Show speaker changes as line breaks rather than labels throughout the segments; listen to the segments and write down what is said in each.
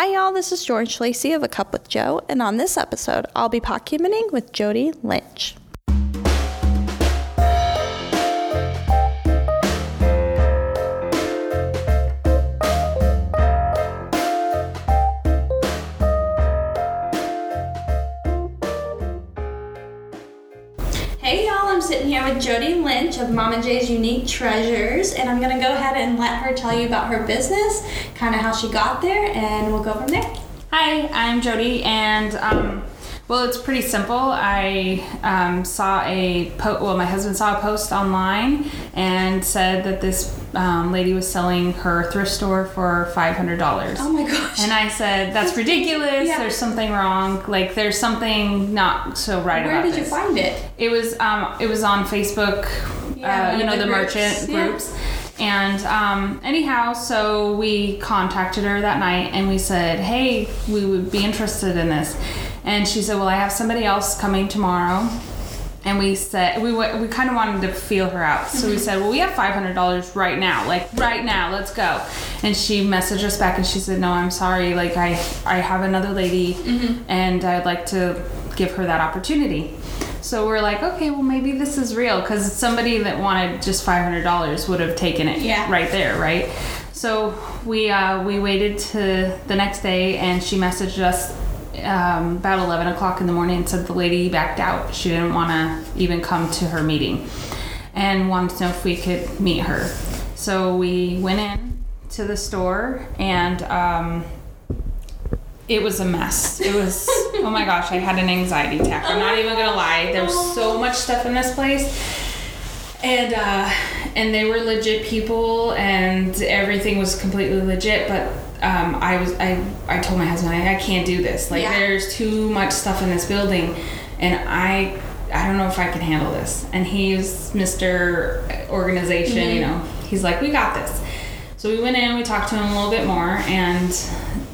Hi, y'all. This is George Lacey of A Cup with Joe, and on this episode, I'll be documenting with Jody Lynch. Hey y'all, I'm sitting here with Jody Lynch of Mama J's Unique Treasures, and I'm gonna go ahead and let her tell you about her business, kind of how she got there, and we'll go from there.
Hi, I'm Jody, and um, well, it's pretty simple. I um, saw a po- well, my husband saw a post online and said that this um, lady was selling her thrift store for five hundred dollars.
Oh my gosh.
And I said, "That's ridiculous.
Yeah.
There's something wrong. Like, there's something not so right
Where
about this.
Where did you find it?
It was um, it was on Facebook.
Yeah,
uh, you know
the
the,
groups.
merchant
Yeah.
groups. And um, anyhow, so we contacted her that night and we said, "Hey, we would be interested in this." And she said, "Well, I have somebody else coming tomorrow." And we said we w- we kind of wanted to feel her out, so
Mm-hmm.
we said, "Well, we have five hundred dollars right now, like right now, let's go." And she messaged us back and she said, "No, I'm sorry, like I I have another lady,
Mm-hmm.
and I'd like to give her that opportunity." So we're like, okay, well maybe this is real because somebody that wanted just five hundred dollars would have taken it
Yeah.
right there, right? So we uh, we waited to the next day, and she messaged us um, about eleven o'clock in the morning and said the lady backed out. She didn't want to even come to her meeting, and wanted to know if we could meet her. So we went in to the store and. Um, it was a mess. It was, oh my gosh, I had an anxiety attack. I'm not even gonna lie. There's so much stuff in this place. And, uh, and they were legit people and everything was completely legit, but, um, I was, I, I told my husband, I, I can't do this. Like,
Yeah.
there's too much stuff in this building and I, I don't know if I can handle this. And he's Mr. Organization, you know, he's like, we got this. So we went in, we talked to him a little bit more, and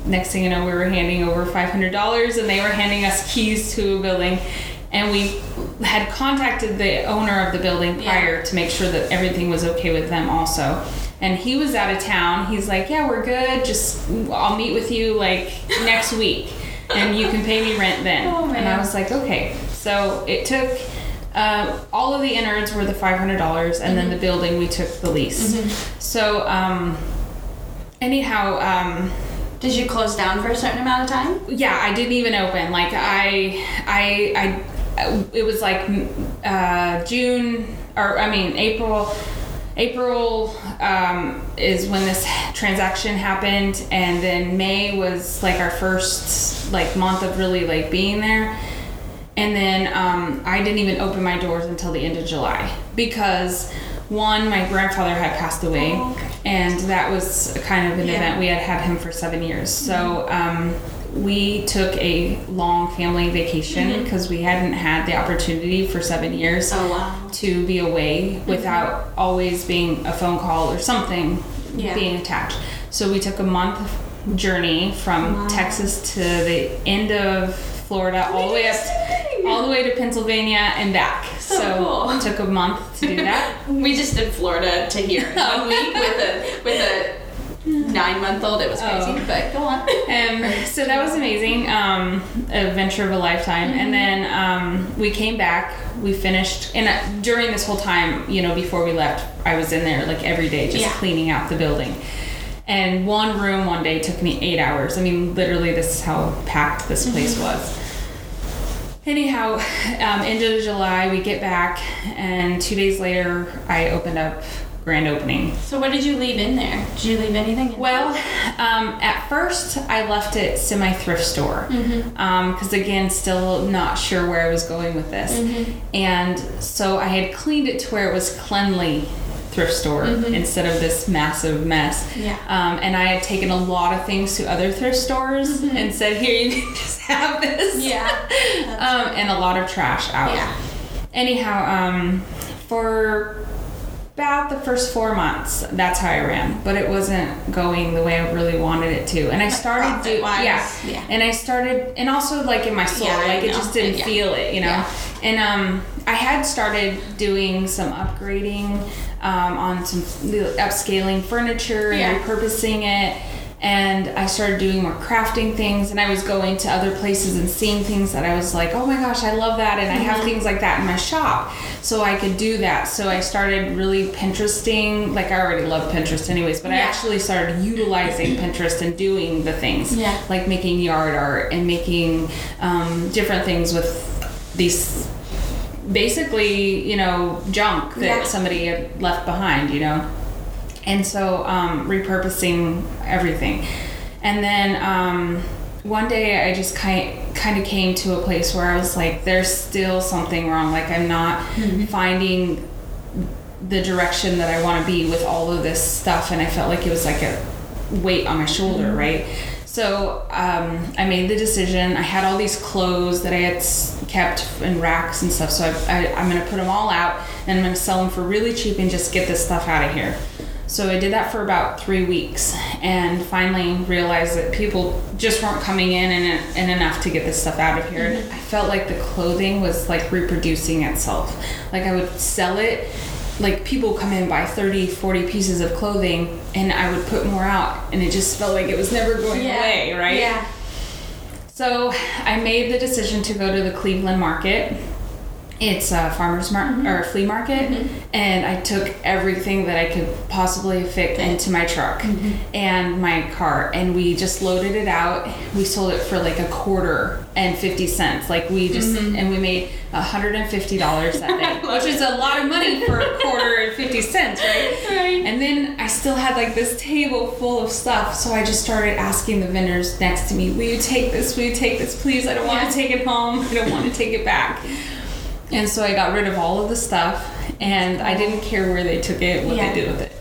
next thing you know, we were handing over $500 and they were handing us keys to a building. And we had contacted the owner of the building prior to make sure that everything was okay with them also. And he was out of town. He's like, Yeah, we're good. Just, I'll meet with you like next week and you can pay me rent then.
Oh.
And I was like, Okay. So it took. Uh, all of the innards were the five hundred dollars, and then the building we took the lease. So, um, anyhow, um,
Did you close down for a certain amount of time?
yeah, I didn't even open. Like I, I, I, it was like uh, June or I mean April. April um, is when this transaction happened, and then May was like our first like month of really like being there. And then um, I didn't even open my doors until the end of July because one, my grandfather had passed away,
Oh, okay.
And that was kind of an
Yeah. Mm-hmm.
event. We had had him for seven years, so um, we took a long family vacation because we hadn't had the opportunity for seven years
Mm-hmm. Oh, wow.
to be away without always being a phone call or something
Yeah.
being attached. So we took a month journey from
Wow.
Texas to the end of Florida, all the way up, all the way to Pennsylvania and back.
So
So,
cool.
it took a month to do that.
We just did Florida to here in one week with a with a nine month old. It was crazy,
Oh.
but go on.
Um, so that was amazing, um, adventure of a lifetime. And then um, we came back. We finished, and uh, during this whole time, you know, before we left, I was in there like every day, just
Yeah.
cleaning out the building. And one room one day took me eight hours. I mean, literally, this is how packed this place was. Anyhow, um, end of July, we get back, and two days later, I opened up grand opening.
So what did you leave in there? Did you leave anything? In
Well, um, at first I left it semi thrift store because again, still not sure where I was going with this, and so I had cleaned it to where it was cleanly thrift store instead of this massive mess.
Yeah.
Um, and I had taken a lot of things to other thrift stores and said, "Here, you can just have this."
Yeah.
um, and a lot of trash out.
Yeah.
Anyhow, um, for about the first four months, that's how I ran, but it wasn't going the way I really wanted it to. And I started do
profit-wise,
yeah.
yeah.
and I started, and also like in my soul,
Yeah,
like it just didn't
Yeah.
feel it, you know.
Yeah.
And um, I had started doing some upgrading um, on some upscaling furniture and
Yeah.
repurposing it. and I started doing more crafting things and I was going to other places and seeing things that I was like, "Oh my gosh, I love that." And I have
Mm-hmm.
things like that in my shop. So I could do that. So I started really Pinteresting, like I already love Pinterest anyways, but I actually started utilizing Pinterest and doing the things
Yeah.
like making yard art and making um, different things with these basically, you know, junk that
Yeah.
somebody had left behind, you know? And so um, repurposing everything. And then um, one day i just kind kind of came to a place where i was like there's still something wrong. Like i'm not finding the direction that i want to be with all of this stuff and i felt like it was like a weight on my shoulder right? So um, i made the decision. I had all these clothes that i had kept in racks and stuff so I, I, i'm going to put them all out and i'm going to sell them for really cheap and just get this stuff out of here so I did that for about three weeks and finally realized that people just weren't coming in and, and enough to get this stuff out of here. And I felt like the clothing was like reproducing itself. Like I would sell it, like people come in buy 30, 40 pieces of clothing and I would put more out and it just felt like it was never going away, right?
Yeah.
So I made the decision to go to the Cleveland market. It's a farmer's market or a flea market, and I took everything that I could possibly fit into my truck and my car, and we just loaded it out. We sold it for like a quarter and fifty cents. Like we just and we made hundred and fifty dollars that day, which is a lot of money for a quarter and fifty cents, right?
Right.
And then I still had like this table full of stuff, so I just started asking the vendors next to me, "Will you take this? Will you take this, please? I don't want
Yeah.
to take it home. I don't want to take it back." And so I got rid of all of the stuff, and I didn't care where they took it, what
Yeah.
they did with it.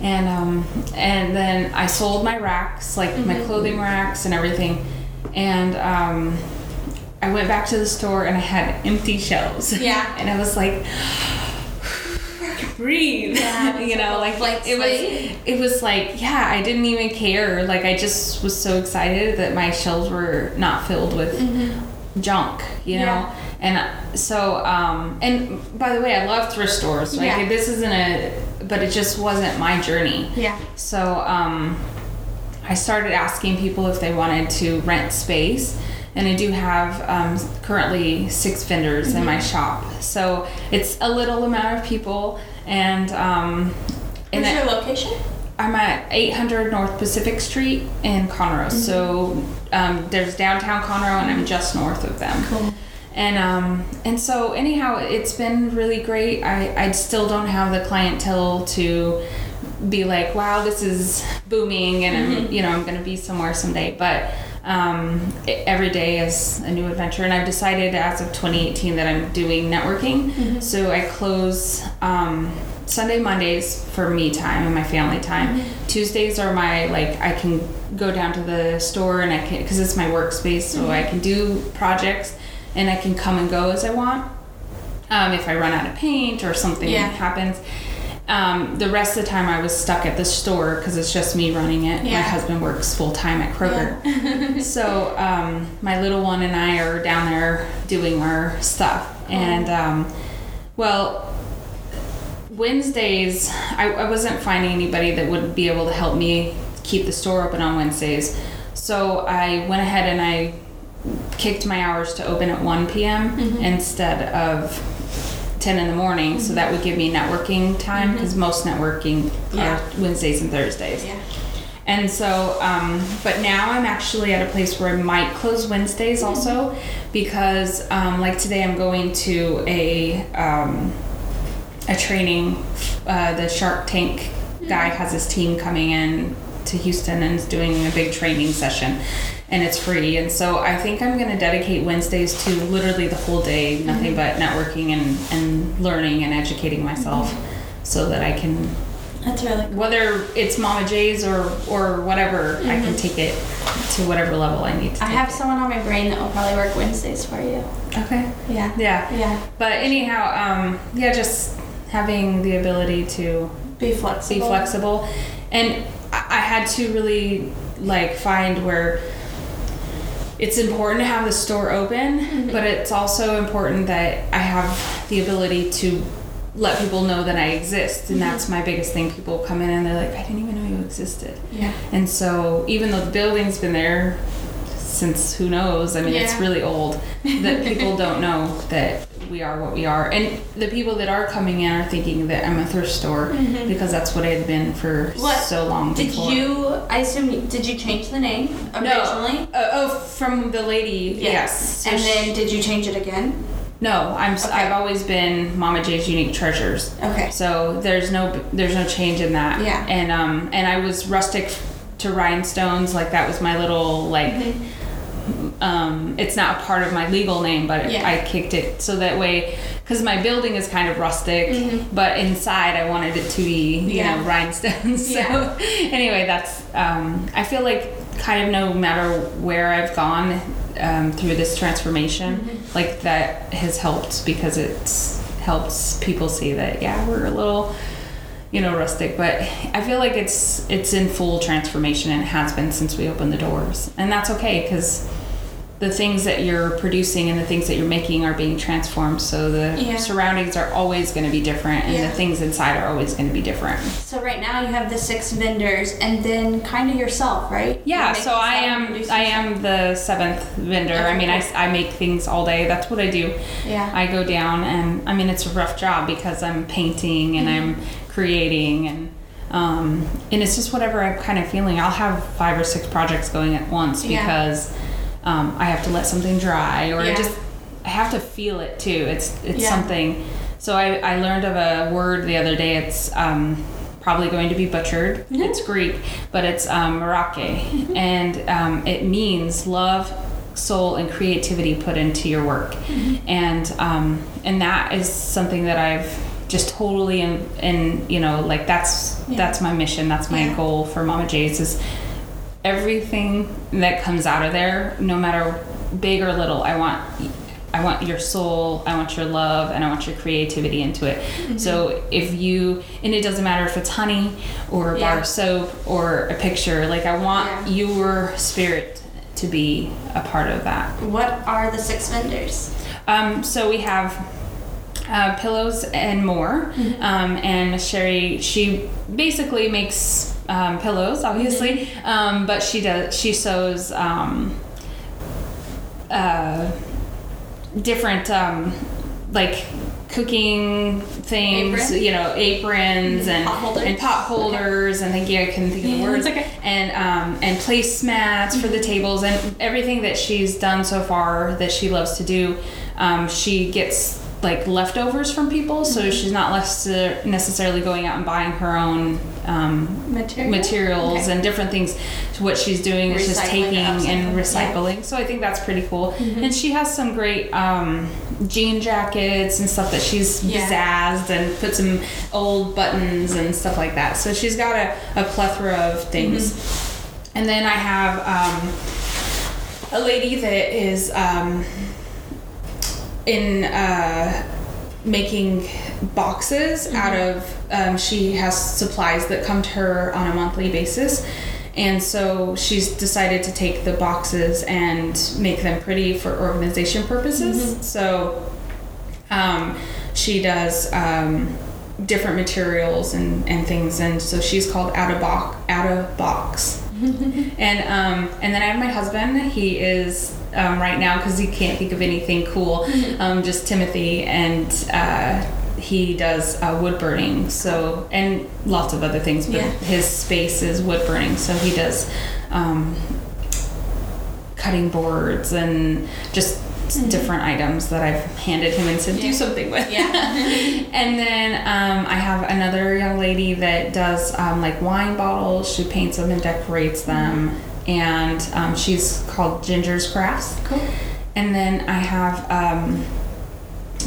And um, and then I sold my racks, like
Mm-hmm.
my clothing racks and everything, and um, I went back to the store and I had empty shelves.
Yeah.
and I was like. Breathe.
Yeah,
you know, like
blank
it was. It was like, yeah, I didn't even care. Like I just was so excited that my shelves were not filled with junk. You know,
Yeah.
and uh, so, um, and by the way, I love thrift stores. Like
Yeah.
this isn't a, but it just wasn't my journey.
Yeah.
So, um, I started asking people if they wanted to rent space, and I do have um, currently six vendors in my shop. So it's a little amount of people, and um, and
Where's your location?
I'm at 800 North Pacific Street in Conroe. So um, there's downtown Conroe, and I'm just north of them.
Cool.
And um, and so anyhow, it's been really great. I, I still don't have the clientele to be like, wow, this is booming, and I'm you know I'm gonna be somewhere someday. But um, e- every day is a new adventure, and I've decided as of 2018 that I'm doing networking. So I close. Um, Sunday, Mondays for me time and my family time. Tuesdays are my like I can go down to the store and I can because it's my workspace, so I can do projects and I can come and go as I want. Um, if I run out of paint or something
Yeah.
happens. Um, the rest of the time I was stuck at the store because it's just me running it. My husband works full time at Kroger. so um, my little one and I are down there doing our stuff. And um, well, Wednesdays, I, I wasn't finding anybody that would be able to help me keep the store open on Wednesdays. So I went ahead and I kicked my hours to open at 1 p.m. instead of 10 in the morning. So that would give me networking time because most networking
Yeah.
are Wednesdays and Thursdays.
Yeah.
And so, um, but now I'm actually at a place where I might close Wednesdays also because, um, like today, I'm going to a um, a training. Uh, the Shark Tank guy has his team coming in to Houston and is doing a big training session, and it's free. And so I think I'm going to dedicate Wednesdays to literally the whole day, nothing but networking and and learning and educating myself, so that I can
That's really cool.
whether it's Mama J's or or whatever, I can take it to whatever level I need to.
Mm-hmm. I have
it.
someone on my brain that will probably work Wednesdays for you.
Okay.
Yeah.
Yeah.
Yeah.
But anyhow, um, yeah, just having the ability to
Be flexible.
be flexible, and I, had to really like find where. It's important to have the store open,
Mm-hmm.
but it's also important that I have the ability to let people know that I exist, and that's my biggest thing. People come in and they're like, I didn't even know you existed.
Yeah.
And so, even though the building's been there since who knows, I mean, it's really old, that people don't know that we are what we are. And the people that are coming in are thinking that I'm a thrift store because that's what I had been for
Mm-hmm. What-
so long
Did
before.
you? I assume. Did you change the name originally?
Uh, oh, from the lady, yes. So
and
she-
then did you change it again?
no, I'm.
Okay.
have always been Mama J's Unique Treasures.
Okay.
So there's no there's no change in that.
Yeah.
And um and I was rustic to rhinestones like that was my little like um it's not a part of my legal name but
Yeah.
I kicked it so that way because my building is kind of rustic but inside I wanted it to be you
Mm-hmm. Yeah.
know rhinestones. So
Yeah.
anyway that's um I feel like kind of no matter where I've gone um, through this transformation
Mm-hmm.
like that has helped because it's helps people see that yeah we're a little you know rustic but i feel like it's it's in full transformation and it has been since we opened the doors and that's okay because the things that you're producing and the things that you're making are being transformed so the
Yeah.
surroundings are always going to be different and
Yeah.
the things inside are always going to be different
So right now you have the six vendors, and then kind of yourself, right?
yeah so i am i am the seventh vendor i mean I. I make things all day that's what i do
Yeah.
I go down and I mean it's a rough job because I'm painting and I'm creating and um, and it's just whatever I'm kind of feeling. I'll have five or six projects going at once
Yeah.
Um, I have to let something dry or
Yeah.
just I have to feel it too. It's it's
Yeah.
something. So I, I learned of a word the other day. It's um, probably going to be butchered. It's Greek, but it's um, meraki, and um, it means love, soul, and creativity put into your work, and um, and that is something that I've just totally and and you know like that's
Yeah.
that's my mission. That's my
Yeah.
goal for Mama J's is everything that comes out of there, no matter big or little, I want I want your soul, I want your love, and I want your creativity into it.
Mm-hmm.
So if you and it doesn't matter if it's honey or a bar of soap or a picture, like I want
Yeah.
your spirit to be a part of that.
What are the six vendors?
Um, so we have uh, pillows and more.
Mm-hmm.
Um, and Sherry, she basically makes um, pillows, obviously,
Mm-hmm.
um, but she does she sews um, uh, different um, like cooking things,
Apron?
you know, aprons and
Pot holders?
and pot holders, and thank you, I couldn't think of the words.
okay.
And um, and placemats for the tables and everything that she's done so far that she loves to do. Um, she gets like leftovers from people, so
Mm-hmm.
she's not less necessarily going out and buying her own um,
Material?
materials
Okay.
and different things. So what she's doing is just taking and
yeah.
recycling. So I think that's pretty cool.
Mm-hmm.
And she has some great um, jean jackets and stuff that she's
Yeah.
zazzed and put some old buttons and stuff like that. So she's got a, a plethora of things.
Mm-hmm.
And then I have um, a lady that is um, in uh, making boxes out of um, she has supplies that come to her on a monthly basis. And so she's decided to take the boxes and make them pretty for organization purposes. So um, she does um, different materials and, and things. And so she's called out of box out of box and um, and then I have my husband. He is um, right now because he can't think of anything cool. Um, just Timothy, and uh, he does uh, wood burning. So and lots of other things, but
Yeah.
his space is wood burning. So he does um, cutting boards and just different items that I've handed him and said
Yeah.
do something with.
Yeah.
And then um, I have another young lady that does um, like wine bottles. She paints them and decorates them, and um, she's called Ginger's Crafts.
cool.
And then I have um,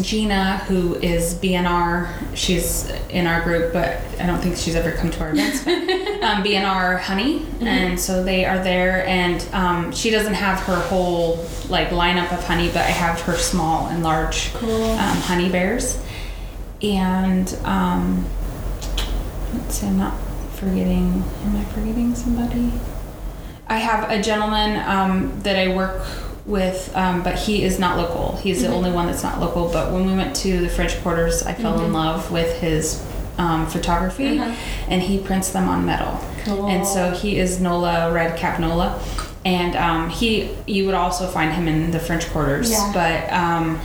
Gina, who is BNR. She's in our group, but I don't think she's ever come to our events. But, um, BNR Honey, and so they are there. And um, she doesn't have her whole like lineup of honey, but I have her small and large
Cool.
um, honey bears. And um, let's see, I'm not forgetting. Am I forgetting somebody? I have a gentleman um, that I work with, um, but he is not local. He's the only one that's not local. But when we went to the French Quarters, I fell in love with his um, photography,
Uh-huh.
and he prints them on metal.
Cool.
And so he is Nola Red Cap Nola, and um, he you would also find him in the French Quarters.
Yeah.
But um,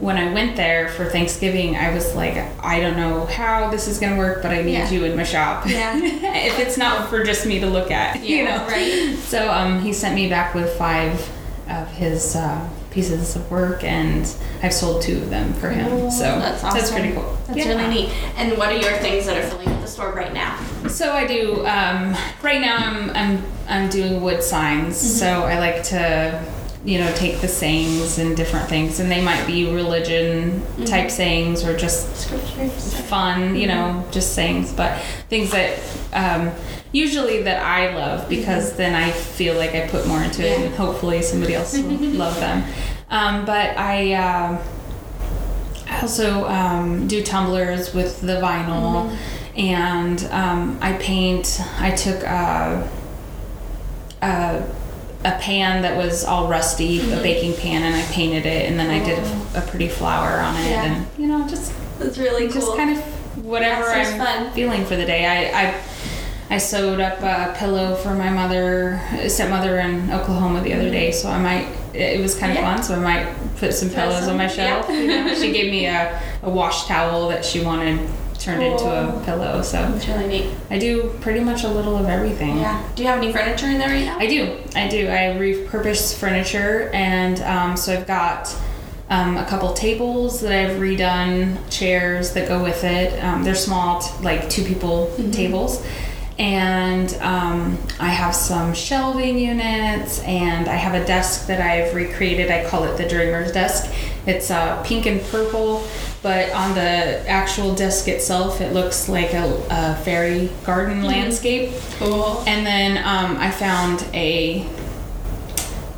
when I went there for Thanksgiving, I was like, I don't know how this is gonna work, but I need
Yeah.
you in my shop.
Yeah.
if it's not for just me to look at, you know.
right.
So um, he sent me back with five of his uh, pieces of work, and I've sold two of them for him.
Cool.
So
That's
that's pretty cool.
That's
Yeah.
really neat. And what are your things that are filling up the store right now?
So I do. Um, right now, I'm I'm I'm doing wood signs.
Mm-hmm.
So I like to, you know, take the sayings and different things, and they might be religion
Mm-hmm.
type sayings or just
Scriptures.
fun, you know, just sayings, but things that um, usually that I love because then I feel like I put more into it, and hopefully somebody else will love them. Um, but I. um I also um, do tumblers with the vinyl, and um, I paint. I took a, a, a pan that was all rusty, a baking pan, and I painted it, and then I did a, a pretty flower on it,
Yeah.
and you know, just
it's really cool.
just kind of whatever I'm
fun.
feeling for the day. I, I I sewed up a pillow for my mother, stepmother in Oklahoma the other day, so I might. It was kind of
Yeah.
fun, so I might put some pillows
some-
on my shelf.
yeah.
You know? she gave me a, a wash towel that she wanted turned into a pillow. So
That's really neat.
I do pretty much a little of everything.
Yeah. Do you have any furniture in there right now?
I do. I do. I repurpose furniture, and um, so I've got um, a couple tables that I've redone, chairs that go with it. Um, they're small, like two people tables. And um, I have some shelving units, and I have a desk that I've recreated. I call it the Dreamer's Desk. It's uh, pink and purple, but on the actual desk itself, it looks like a, a fairy garden landscape.
Cool.
And then um, I found a,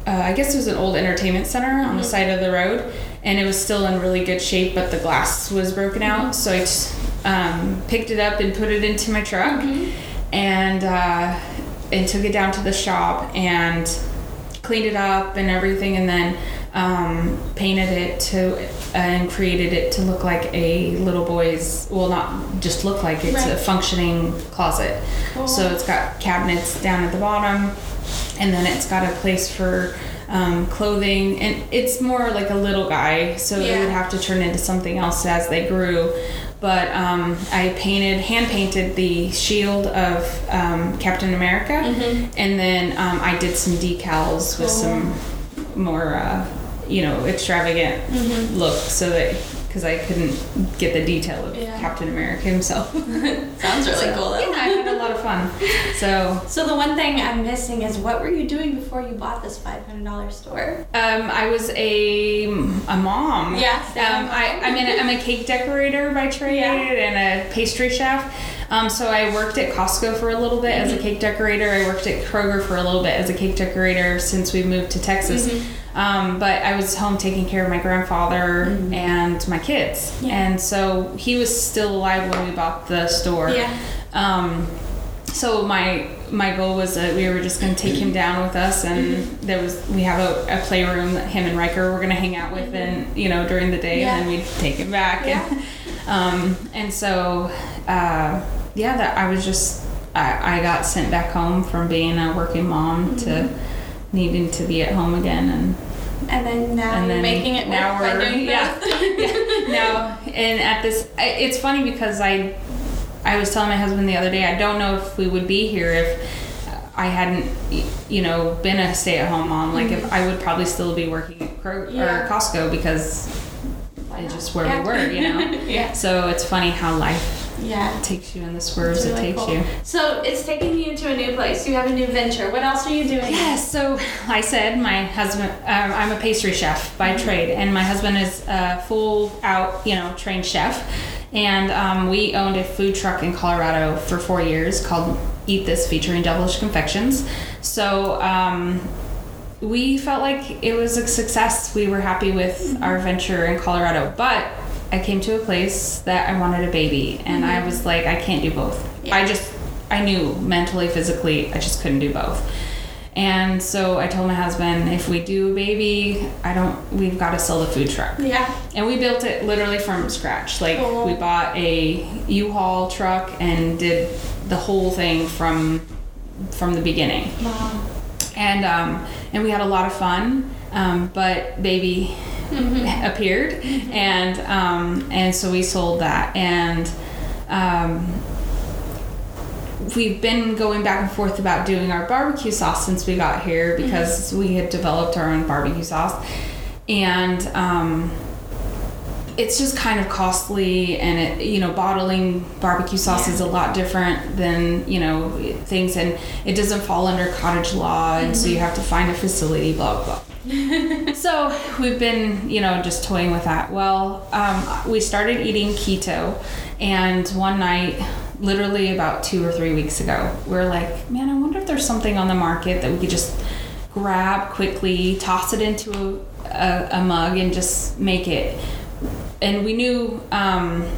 uh, I guess it was an old entertainment center on the side of the road, and it was still in really good shape, but the glass was broken out. So I just um, picked it up and put it into my truck, and uh, and took it down to the shop and cleaned it up and everything, and then um, painted it to and created it to look like a little boy's. Well, not just look like it's a functioning closet.
Cool.
So it's got cabinets down at the bottom, and then it's got a place for um, clothing, and it's more like a little guy, so it would have to turn into something else as they grew. But um, I painted, hand painted the shield of um, Captain America, and then um, I did some decals with some more, uh, you know, extravagant look, so that because I couldn't get the detail of
Yeah.
Captain America himself.
Sounds really
So,
cool though.
Yeah, I had a lot of fun. So
So the one thing I'm missing is what were you doing before you bought this five hundred dollar store?
um, I was a a mom.
Yeah,
Um, I I mean I'm a cake decorator by trade
Yeah.
and a pastry chef. Um, so I worked at Costco for a little bit as a
Mm-hmm.
cake decorator. I worked at Kroger for a little bit as a cake decorator since we moved to Texas.
Mm-hmm.
Um, but I was home taking care of my grandfather and my kids,
Mm-hmm. Yeah.
and so he was still alive when we bought the store.
Yeah.
Um, so my my goal was that we were just going to take him down with us, and
Mm-hmm.
there was we have a, a playroom that him and Riker were going to hang out with, and you know during the day,
Mm-hmm. Yeah.
and then we'd take him back,
Yeah.
and um, and so uh, yeah, that I was just I, I got sent back home from being a working mom to
Mm-hmm.
Needing to be at home again, and
And then now
and then
making it
now we're yeah, yeah now and at this it's funny because I I was telling my husband the other day I don't know if we would be here if I hadn't you know been a stay at home mom like if I would probably still be working at Kroger
Mm-hmm. Yeah.
or Costco because it's just where
Yeah.
we were you know
yeah.
so it's funny how life
Yeah.
It takes you in the swerves
It's
it takes
cool.
you
So it's taking you to a new place. You have a new venture. What else are you doing?
Yes, so I said my husband, um, I'm a pastry chef by trade, and my husband is a full out, you know, trained chef. And um, we owned a food truck in Colorado for four years called Eat This, featuring Devilish Confections. So um, we felt like it was a success. We were happy with our venture in Colorado, but I came to a place that I wanted a baby, and I was like, I can't do both.
Yeah.
I just, I knew mentally, physically, I just couldn't do both. And so I told my husband, if we do a baby, I don't. We've got to sell the food truck.
Yeah.
And we built it literally from scratch. Like
Cool.
we bought a U-Haul truck and did the whole thing from from the beginning.
Wow.
And um, and we had a lot of fun. Um, but baby appeared, and um, and so we sold that. And. Um, we've been going back and forth about doing our barbecue sauce since we got here because we had developed our own barbecue sauce. And um, it's just kind of costly and it you know bottling barbecue sauce
Yeah.
is a lot different than you know things. And it doesn't fall under cottage law. And so you have to find a facility blah blah blah so we've been you know just toying with that. Well um, we started eating keto and one night literally about two or three weeks ago we are like man i wonder if there's something on the market that we could just grab quickly toss it into a, a, a mug and just make it. And we knew um,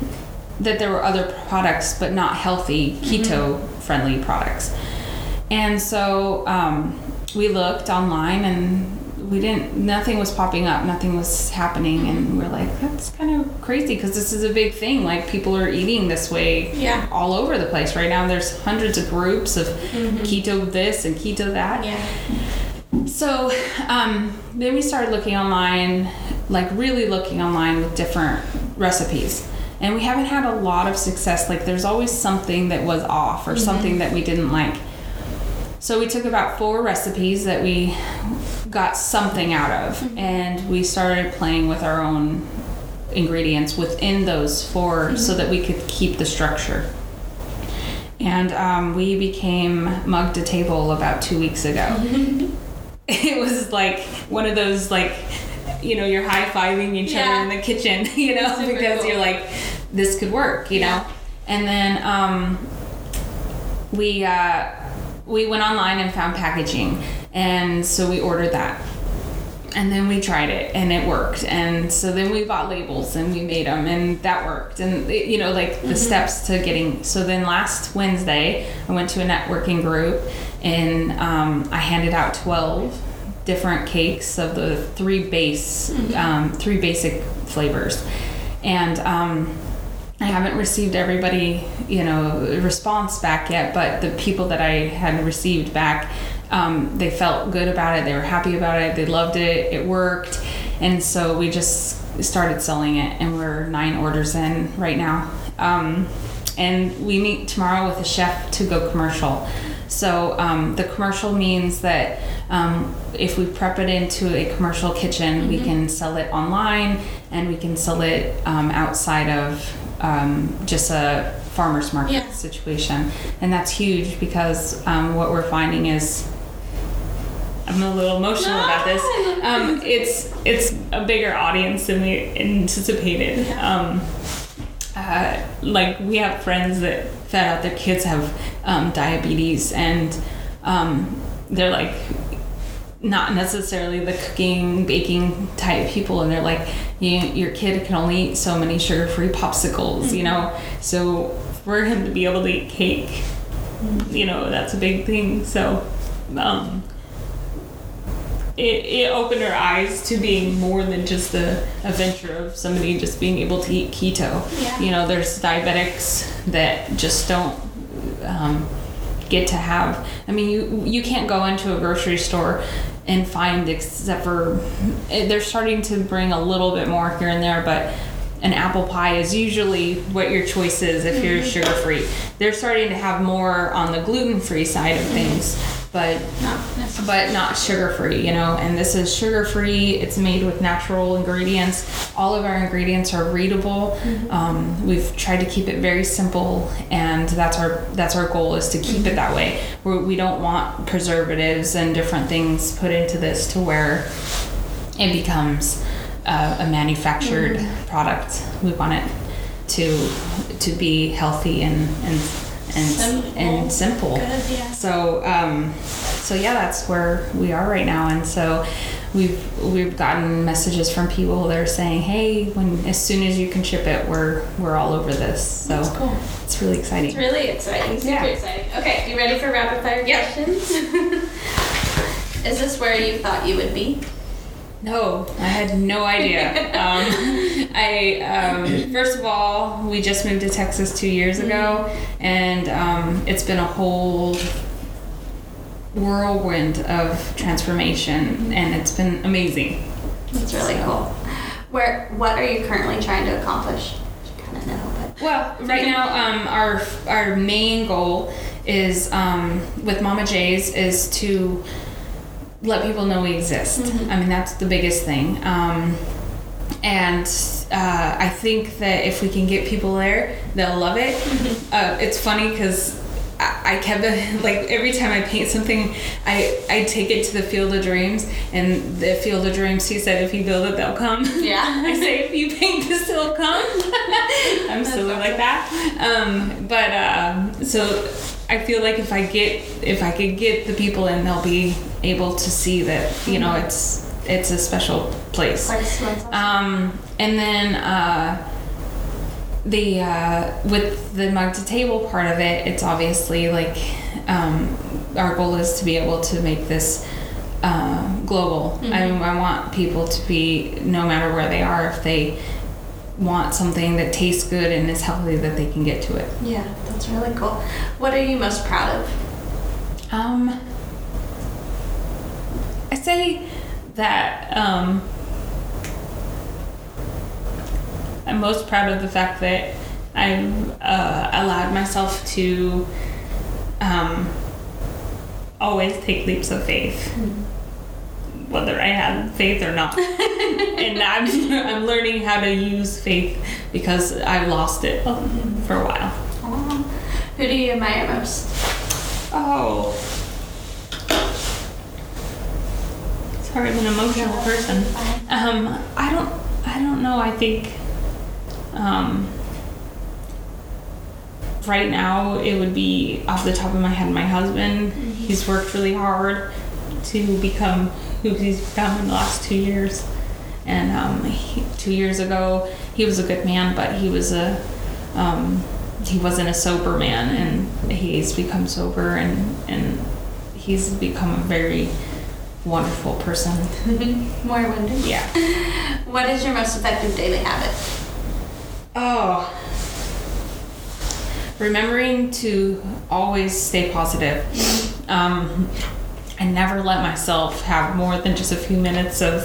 that there were other products but not healthy keto friendly products. And so um, we looked online and we didn't nothing was popping up nothing was happening and we're like that's kind of crazy because this is a big thing like people are eating this way
Yeah.
all over the place right now there's hundreds of groups of keto this and keto that
Yeah.
so um, then we started looking online, like really looking online with different recipes. And we haven't had a lot of success. Like there's always something that was off or something that we didn't like. So we took about four recipes that we got something out of and we started playing with our own ingredients within those 4 so that we could keep the structure. And um, we became mug to table about two weeks ago. it was like one of those like you know you're high-fiving each
Yeah.
other in the kitchen you know
Super
because
cool.
you're like this could work you
Yeah.
know and then um, we uh, we went online and found packaging and so we ordered that. And then we tried it and it worked. And so then we bought labels and we made them and that worked. And it- you know like the steps to getting so then last wednesday i went to a networking group and um, i handed out 12 different cakes of the three base um, three basic flavors. And um, I haven't received everybody, you know, response back yet, but the people that I had received back, um, they felt good about it. They were happy about it. They loved it. It worked. And so we just started selling it, and we're nine orders in right now. Um, and we meet tomorrow with a chef to go commercial. So um, the commercial means that um, if we prep it into a commercial kitchen, we can sell it online and we can sell it um, outside of um, just a farmer's market
Yeah.
situation. And that's huge because um, what we're finding is I'm a little emotional
No,
about this. Um, it's it's a bigger audience than we anticipated.
Yeah.
Um, uh, like we have friends that fed out their kids have um, diabetes and um, they're like not necessarily the cooking baking type people and they're like you, your kid can only eat so many sugar-free popsicles you know so for him to be able to eat cake you know that's a big thing so um, it, it opened our eyes to being more than just a, a venture of somebody just being able to eat keto.
Yeah.
You know, there's diabetics that just don't um, get to have. I mean, you you can't go into a grocery store and find except for they're starting to bring a little bit more here and there, but an apple pie is usually what your choice is if you're mm-hmm. sugar free. They're starting to have more on the gluten free side of things, but
Not
but not sugar free, you know. And this is sugar free. It's made with natural ingredients. All of our ingredients are readable. Um, we've tried to keep it very simple, and that's our that's our goal is to keep it that way. Where we don't want preservatives and different things put into this to where it becomes uh, a manufactured product. We want it to to be healthy and and and
Simple.
and simple.
Good, yeah.
So um, so yeah, that's where we are right now, and so we've we've gotten messages from people that are saying, hey, when as soon as you can ship it, we're we're all over this. So
That's cool.
it's really exciting.
It's really exciting. Super
Yeah.
exciting. Okay, you ready for rapid fire
Yep.
questions? Is this where you thought you would be?
No, I had no idea. um, I um, first of all, we just moved to Texas two years ago, and um, it's been a whole whirlwind of transformation, and it's been amazing.
That's really cool. Where? What are you currently trying to accomplish? Kind of know, but
Well, right now, um, our our main goal is um, with Mama J's is to let people know we exist. I mean, that's the biggest thing. Um, and uh, I think that if we can get people there, they'll love it. Uh, it's funny because. I I kept like every time I paint something, I I take it to the Field of Dreams, and the Field of Dreams. He said, "If you build it, they'll come."
Yeah.
I say, "If you paint this, they'll come." I'm silly like that. Um, but um, so I feel like if I get if I could get the people in, they'll be able to see that you know it's it's a special place.
Place, that's awesome.
Um, and then uh, the uh, with the mug to table part of it, it's obviously like um, our goal is to be able to make this uh, global. I mean, I want people to be no matter where they are, if they want something that tastes good and is healthy, that they can get to it.
yeah, that's really cool. What are you most proud of?
Um, say that um, I'm most proud of the fact that I've uh, allowed myself to um, always take leaps of faith, whether I have faith or not. and I'm, I'm learning how to use faith because I lost it um, for a while.
Aw. Who do you admire most?
Oh. Sorry, I'm an emotional person. Um, I don't, I don't know. I think, um, right now it would be off the top of my head my husband. He's worked really hard to become who he's become in the last two years. And um, he, two years ago, he was a good man, but he was a um, he wasn't a sober man, and he's become sober, and and he's become a very wonderful person.
More wonderful.
Yeah.
What is your most effective daily habit?
Oh. Remembering to always stay positive. Um, I never let myself have more than just a few minutes of,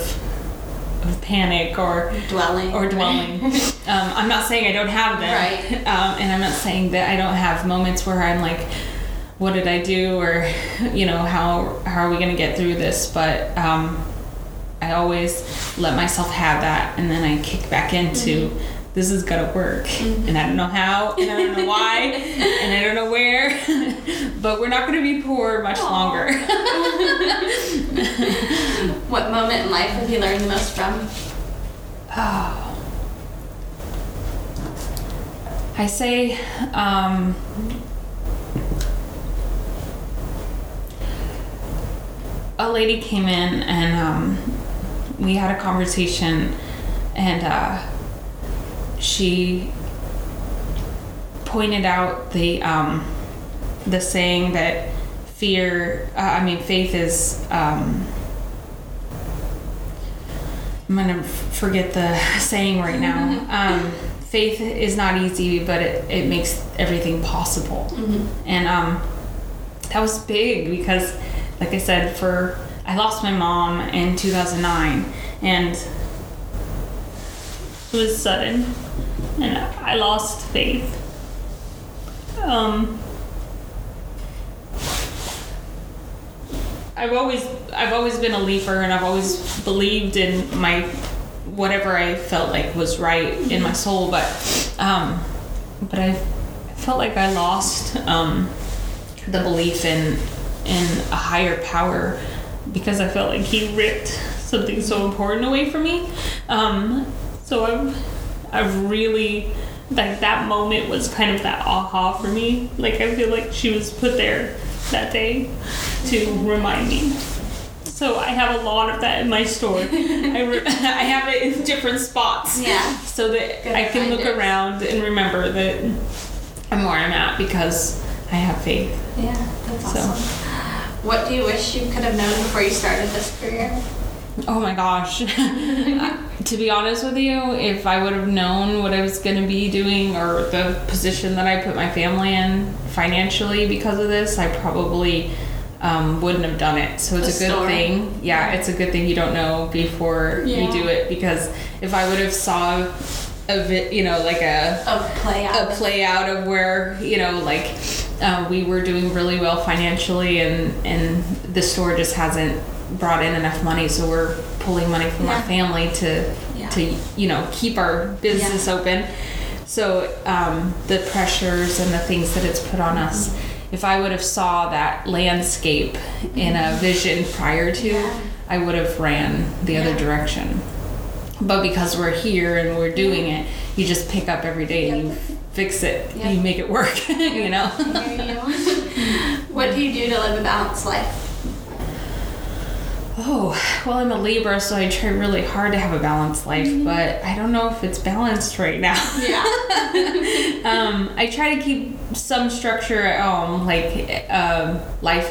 of panic or
Dwelling.
or dwelling. um, I'm not saying I don't have them,
Right.
Um, and I'm not saying that I don't have moments where I'm like, "What did I do?" or, you know, how how are we gonna get through this? But um, I always let myself have that, and then I kick back into. This is gonna work, and I don't know how, and I don't know why, and I don't know where, but we're not gonna be poor much
Aw.
longer.
What moment in life have you learned the most from?
Oh. I say, um, a lady came in and um, we had a conversation, and uh, she pointed out the um, the saying that fear, uh, I mean, faith is. Um, I'm gonna f- forget the saying right now. Um, faith is not easy, but it, it makes everything possible. And um, that was big because, like I said, for I lost my mom in 2009, and it was sudden, and I lost faith. Um, I've always I've always been a leaper and I've always believed in my whatever I felt like was right in my soul but um but I felt like I lost um the belief in in a higher power because I felt like he ripped something so important away from me um so I've I've really like that moment was kind of that aha for me like I feel like she was put there that day to remind me. So I have a lot of that in my store. I, re- I have it in different spots.
Yeah.
So that
Good
I can look
reminders.
around and remember that I'm where I'm at because I have faith.
Yeah, that's
So.
awesome. What do you wish you could have known before you started this career?
Oh my gosh. to be honest with you, if I would have known what I was going to be doing or the position that I put my family in financially because of this, I probably um, wouldn't have done it. So it's
The
a good
story.
thing. Yeah, it's a good thing you don't know before
Yeah.
you do it because if I would have saw a bit, you know, like a
Of play out.
a play out of where you know like uh, we were doing really well financially and and the store just hasn't brought in enough money so we're pulling money from
Yeah.
our family to
Yeah.
to you know keep our business open. So um, the pressures and the things that it's put on us if i would have saw that landscape in a vision prior to
Yeah.
i would have ran the other direction. But because we're here and we're doing it, you just pick up every day and you fix it.
Yeah.
You make it work, you know?
I hear you. what do you do to live a balanced life?
Oh, well, I'm a Libra, so I try really hard to have a balanced life, but I don't know if it's balanced right now.
Yeah.
um, I try to keep some structure at home. Like, um, life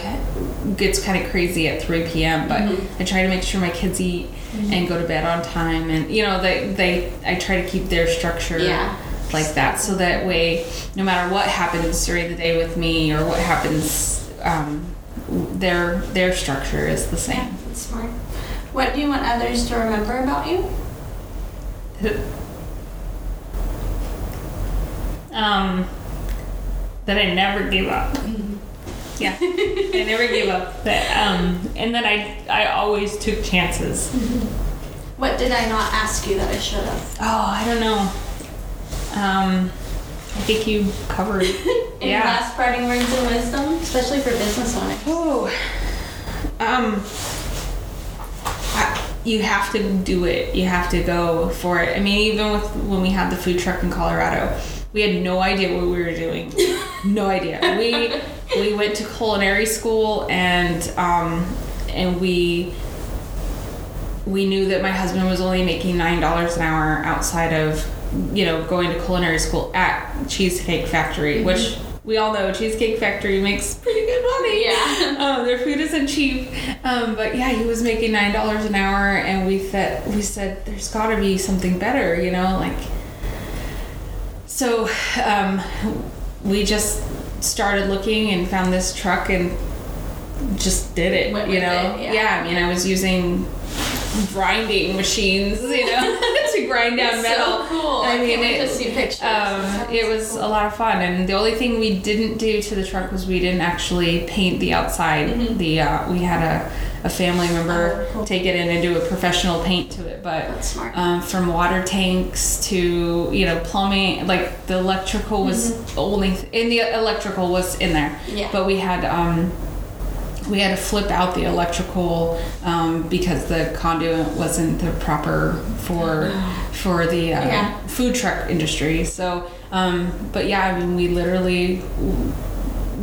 gets kind of crazy at 3 p.m., but I try to make sure my kids eat and go to bed on time. And, you know, they, they I try to keep their structure
Yeah.
Like that so that way, no matter what happens during the day with me or what happens, um, their, their structure is the
Yeah,
same.
that's smart. What do you want others to remember about you?
um, that I never gave up. Yeah, I never gave up. That um, and that I I always took chances.
What did I not ask you that I should have?
Oh, I don't know. Um, I think you covered.
Any
yeah.
last parting words of wisdom, especially for business owners?
Oh, um, I, you have to do it. You have to go for it. I mean, even with when we had the food truck in Colorado, we had no idea what we were doing. no idea. We we went to culinary school and um, and we we knew that my husband was only making nine dollars an hour outside of you know going to culinary school at Cheesecake Factory, which we all know Cheesecake Factory makes pretty good money.
Yeah.
Um, their food isn't cheap, um, but yeah, he was making nine dollars an hour, and we said we said there's got to be something better, you know, like. So, um, we just started looking and found this truck and just did it,
Went
you know.
it, yeah.
I mean, I was using grinding machines, you know, to grind down metal.
So cool.
I
I
mean, it,
to see pictures.
um, it was
cool.
a lot of fun, and the only thing we didn't do to the truck was we didn't actually paint the outside. The uh, we had a, a family member
Mm-hmm. Oh, cool.
take it in and do a professional paint to it, but um, from water tanks to you know plumbing, like the electrical was only in the electrical was in there,
Mm-hmm. Yeah.
but we had. Um, we had to flip out the electrical um, because the conduit wasn't the proper for for the uh,
Yeah.
food truck industry. So, um, but yeah, I mean, we literally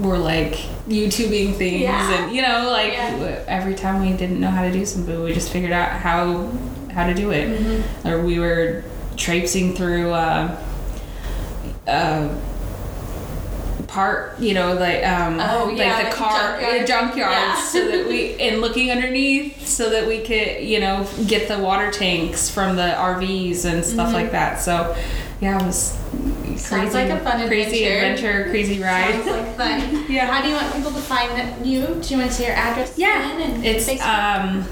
were like YouTubing things,
Yeah.
and you know, like
Yeah.
every time we didn't know how to do something, we just figured out how how to do it,
Mm-hmm.
or we were traipsing through. Uh, uh, part you know like um
Oh, yeah,
like the car
junkyard.
junkyards
Yeah.
so that we and looking underneath so that we could you know get the water tanks from the RVs and stuff like that so yeah it was crazy
Mm-hmm. Sounds like a fun
crazy
adventure.
adventure crazy ride
Sounds like fun.
Yeah.
How do you want people to find you? Do you want to say your address?
Yeah,
and
it's
Facebook?
um,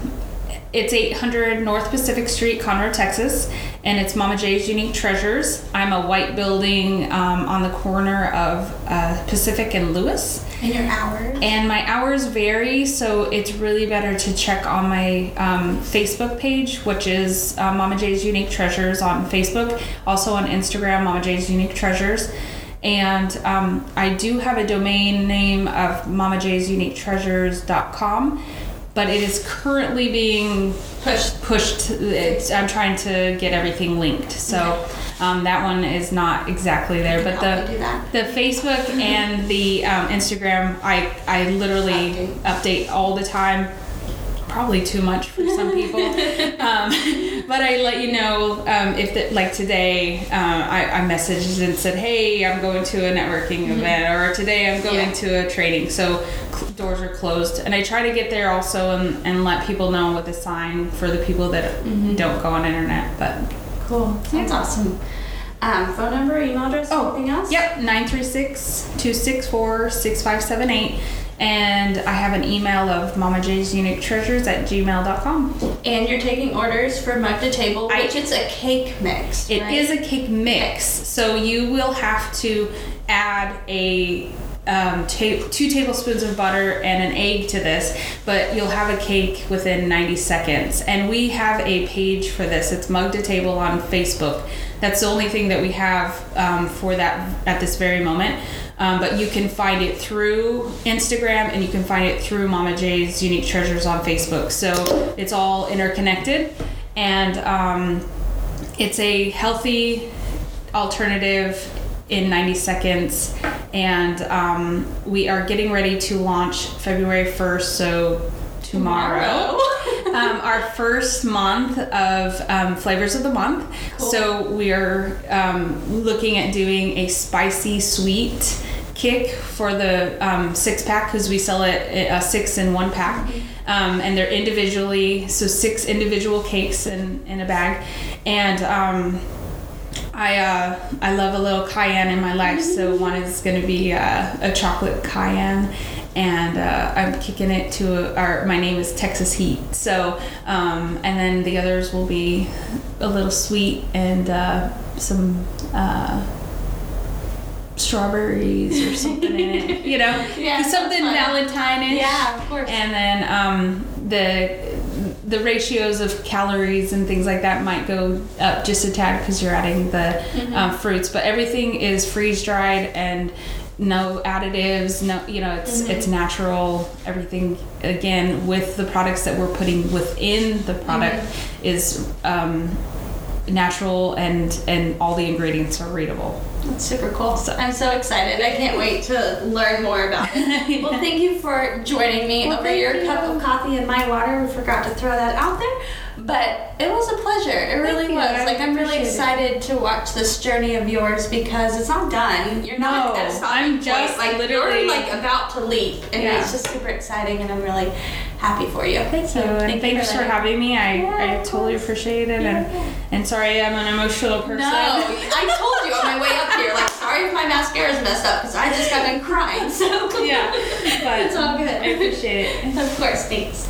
it's 800 North Pacific Street, Conroe, Texas, and it's Mama J's Unique Treasures. I'm a white building um, on the corner of uh, Pacific and Lewis,
and your hours.
and my hours vary, so it's really better to check on my um, Facebook page, which is uh, Mama J's Unique Treasures on Facebook, also on Instagram, Mama J's Unique Treasures. And um, I do have a domain name of mamajsuniquetreasures.com, but it is currently being
Pushed.
pushed. It's, I'm trying to get everything linked, so um, that one is not exactly there. But the
you do that.
the Facebook and the um, Instagram, I I literally
Update.
update all the time. Probably too much for some people. um, but I let you know um, if the, like today uh, I, I messaged and said, hey, I'm going to a networking event, or today I'm going
Mm-hmm. Yeah.
to a training. So cl- doors are closed, and I try to get there also and, and let people know with a sign for the people that
Mm-hmm.
don't go on internet. But
Cool. That's awesome. Um, phone number, email address, anything else?
Yep, 936 264 6578. And I have an email of Mama J's Unique Treasures at gmail.com.
And you're taking orders for mug to table,
I-
which it's a cake mix.
It
right?
is a cake mix, so you will have to add a um, ta- two tablespoons of butter and an egg to this, but you'll have a cake within 90 seconds. And we have a page for this. It's Mug to Table on Facebook. That's the only thing that we have um, for that at this very moment. Um, but you can find it through Instagram and you can find it through Mama J's Unique Treasures on Facebook. So it's all interconnected. And um, it's a healthy alternative in 90 seconds and um, we are getting ready to launch february 1st so tomorrow, um, our first month of um, flavors of the month.
Cool.
so we are um, looking at doing a spicy sweet kick for the um, six pack because we sell it uh, six in one pack. Um, and they're individually so six individual cakes in, in a bag. And um, I uh, I love a little cayenne in my life, so one is going to be uh, a chocolate cayenne, and uh, I'm kicking it to our. My name is Texas Heat, so um, and then the others will be a little sweet and uh, some. Uh, strawberries or something in it you know
Yeah,
something valentine-ish
Yeah, of course.
and then um, the the ratios of calories and things like that might go up just a tad because you're adding the um, fruits. But everything is freeze dried and no additives. No, you know, it's it's natural. Everything again with the products that we're putting within the product is. Um, natural and and all the ingredients are readable
That's super cool. I'm so excited. I can't wait to learn more about it. Well, thank you for joining me
Well,
over your
you.
cup of coffee and my water. We forgot to throw that out there. But it was a pleasure. It really was.
I
Like I'm really
appreciate it.
excited to watch this journey of yours because it's not done. You're not
No,
at a stopping
I'm just
like
literally-
like about to leap, and
Yeah.
it's just super exciting. And I'm really happy for you.
Thank
So
you, and
thank
thanks
for
for having me. I,
Yeah,
I totally appreciate it, and and sorry I'm an emotional person.
No, I told you on my way up here. Like, sorry if my mascara's messed up because I just got done crying. So
yeah, but
it's all good.
I appreciate it.
Of course, thanks.